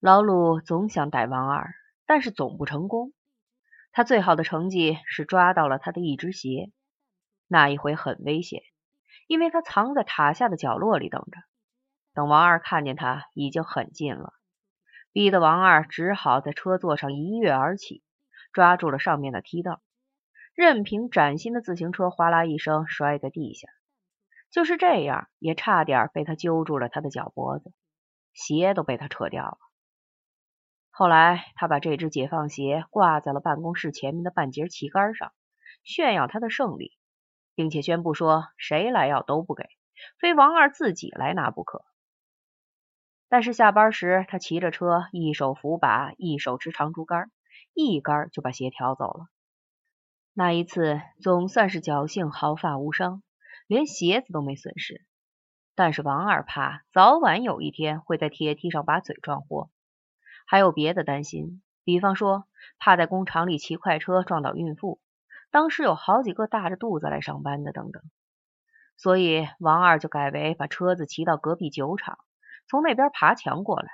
老鲁总想逮王二，但是总不成功。他最好的成绩是抓到了他的一只鞋，那一回很危险，因为他藏在塔下的角落里等着。等王二看见他，已经很近了，逼得王二只好在车座上一跃而起，抓住了上面的梯道，任凭崭新的自行车哗啦一声摔在地下。就是这样，也差点被他揪住了他的脚脖子，鞋都被他扯掉了。后来，他把这只解放鞋挂在了办公室前面的半截旗杆上，炫耀他的胜利，并且宣布说：“谁来要都不给，非王二自己来拿不可。”但是下班时，他骑着车，一手扶把，一手持长竹竿，一竿就把鞋挑走了。那一次总算是侥幸毫发无伤，连鞋子都没损失。但是王二怕早晚有一天会在铁梯上把嘴撞破。还有别的担心，比方说怕在工厂里骑快车撞到孕妇，当时有好几个大着肚子来上班的等等，所以王二就改为把车子骑到隔壁酒厂，从那边爬墙过来。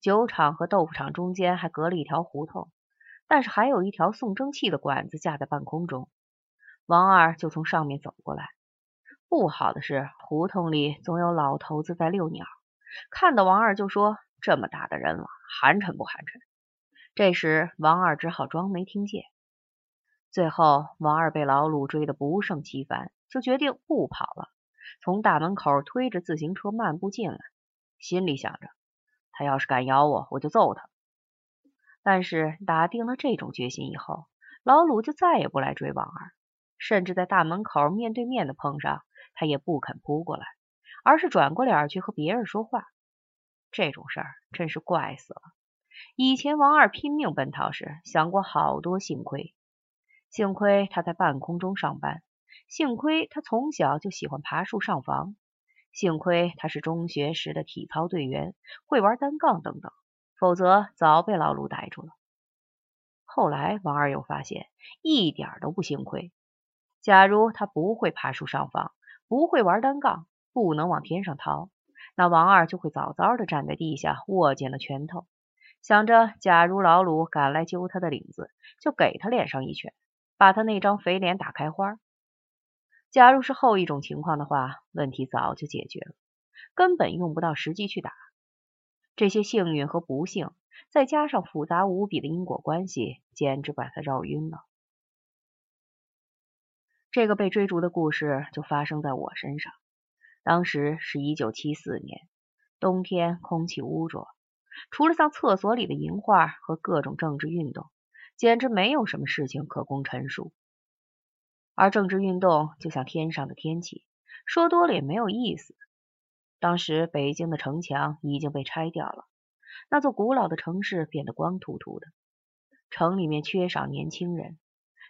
酒厂和豆腐厂中间还隔了一条胡同，但是还有一条送蒸汽的管子架在半空中，王二就从上面走过来。不好的是，胡同里总有老头子在遛鸟，看到王二就说：“这么大的人了。”寒碜不寒碜？这时王二只好装没听见。最后王二被老鲁追得不胜其烦，就决定不跑了，从大门口推着自行车漫步进来，心里想着他要是敢咬我，我就揍他。但是打定了这种决心以后，老鲁就再也不来追王二，甚至在大门口面对面的碰上，他也不肯扑过来，而是转过脸去和别人说话。这种事儿真是怪死了。以前王二拼命奔逃时，想过好多幸亏，幸亏他在半空中上班，幸亏他从小就喜欢爬树上房，幸亏他是中学时的体操队员，会玩单杠等等，否则早被老鲁逮住了。后来王二又发现，一点都不幸亏。假如他不会爬树上房，不会玩单杠，不能往天上逃。那王二就会早早的站在地下，握紧了拳头，想着假如老鲁赶来揪他的领子，就给他脸上一拳，把他那张肥脸打开花。假如是后一种情况的话，问题早就解决了，根本用不到实际去打。这些幸运和不幸，再加上复杂无比的因果关系，简直把他绕晕了。这个被追逐的故事就发生在我身上。当时是一九七四年，冬天空气污浊，除了像厕所里的淫画和各种政治运动，简直没有什么事情可供陈述。而政治运动就像天上的天气，说多了也没有意思。当时北京的城墙已经被拆掉了，那座古老的城市变得光秃秃的，城里面缺少年轻人，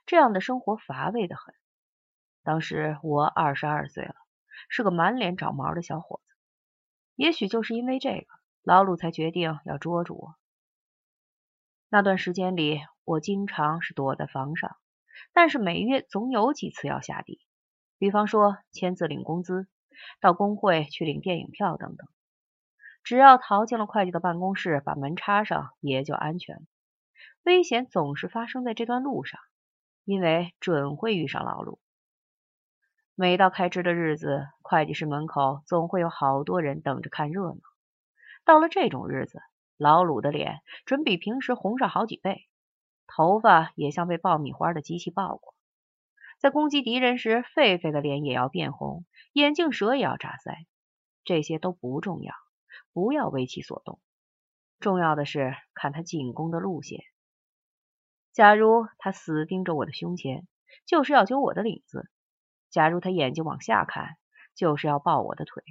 这样的生活乏味的很。当时我二十二岁了。是个满脸长毛的小伙子，也许就是因为这个，老鲁才决定要捉住我。那段时间里，我经常是躲在房上，但是每月总有几次要下地，比方说签字领工资、到工会去领电影票等等。只要逃进了会计的办公室，把门插上，也就安全了。危险总是发生在这段路上，因为准会遇上老鲁。每到开支的日子，会计室门口总会有好多人等着看热闹。到了这种日子，老鲁的脸准比平时红上好几倍，头发也像被爆米花的机器爆过。在攻击敌人时，狒狒的脸也要变红，眼镜蛇也要炸腮。这些都不重要，不要为其所动。重要的是看他进攻的路线。假如他死盯着我的胸前，就是要揪我的领子。假如他眼睛往下看，就是要抱我的腿。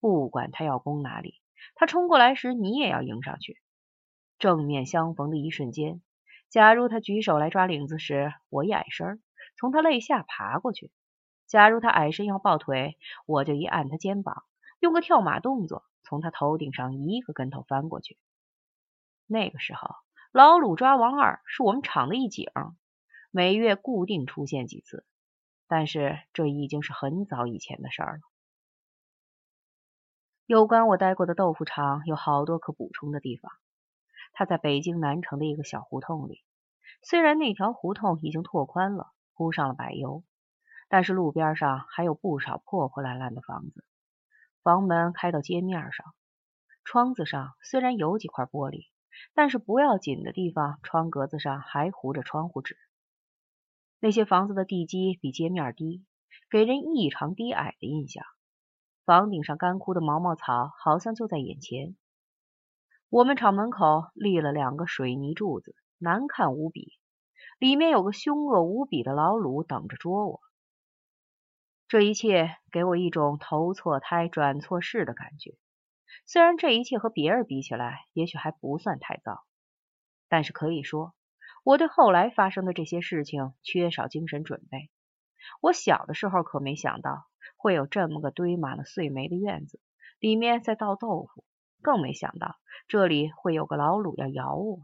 不管他要攻哪里，他冲过来时，你也要迎上去。正面相逢的一瞬间，假如他举手来抓领子时，我一矮身，从他肋下爬过去。假如他矮身要抱腿，我就一按他肩膀，用个跳马动作，从他头顶上一个跟头翻过去。那个时候，老鲁抓王二是我们厂的一景，每月固定出现几次。但是这已经是很早以前的事儿了。有关我待过的豆腐厂有好多可补充的地方。它在北京南城的一个小胡同里，虽然那条胡同已经拓宽了，铺上了柏油，但是路边上还有不少破破烂烂的房子。房门开到街面上，窗子上虽然有几块玻璃，但是不要紧的地方，窗格子上还糊着窗户纸。那些房子的地基比街面低，给人异常低矮的印象。房顶上干枯的毛毛草好像就在眼前。我们厂门口立了两个水泥柱子，难看无比，里面有个凶恶无比的老鲁等着捉我。这一切给我一种投错胎转错世的感觉。虽然这一切和别人比起来，也许还不算太糟，但是可以说，我对后来发生的这些事情缺少精神准备。我小的时候可没想到会有这么个堆满了碎煤的院子，里面在倒豆腐，更没想到这里会有个老鲁要咬我。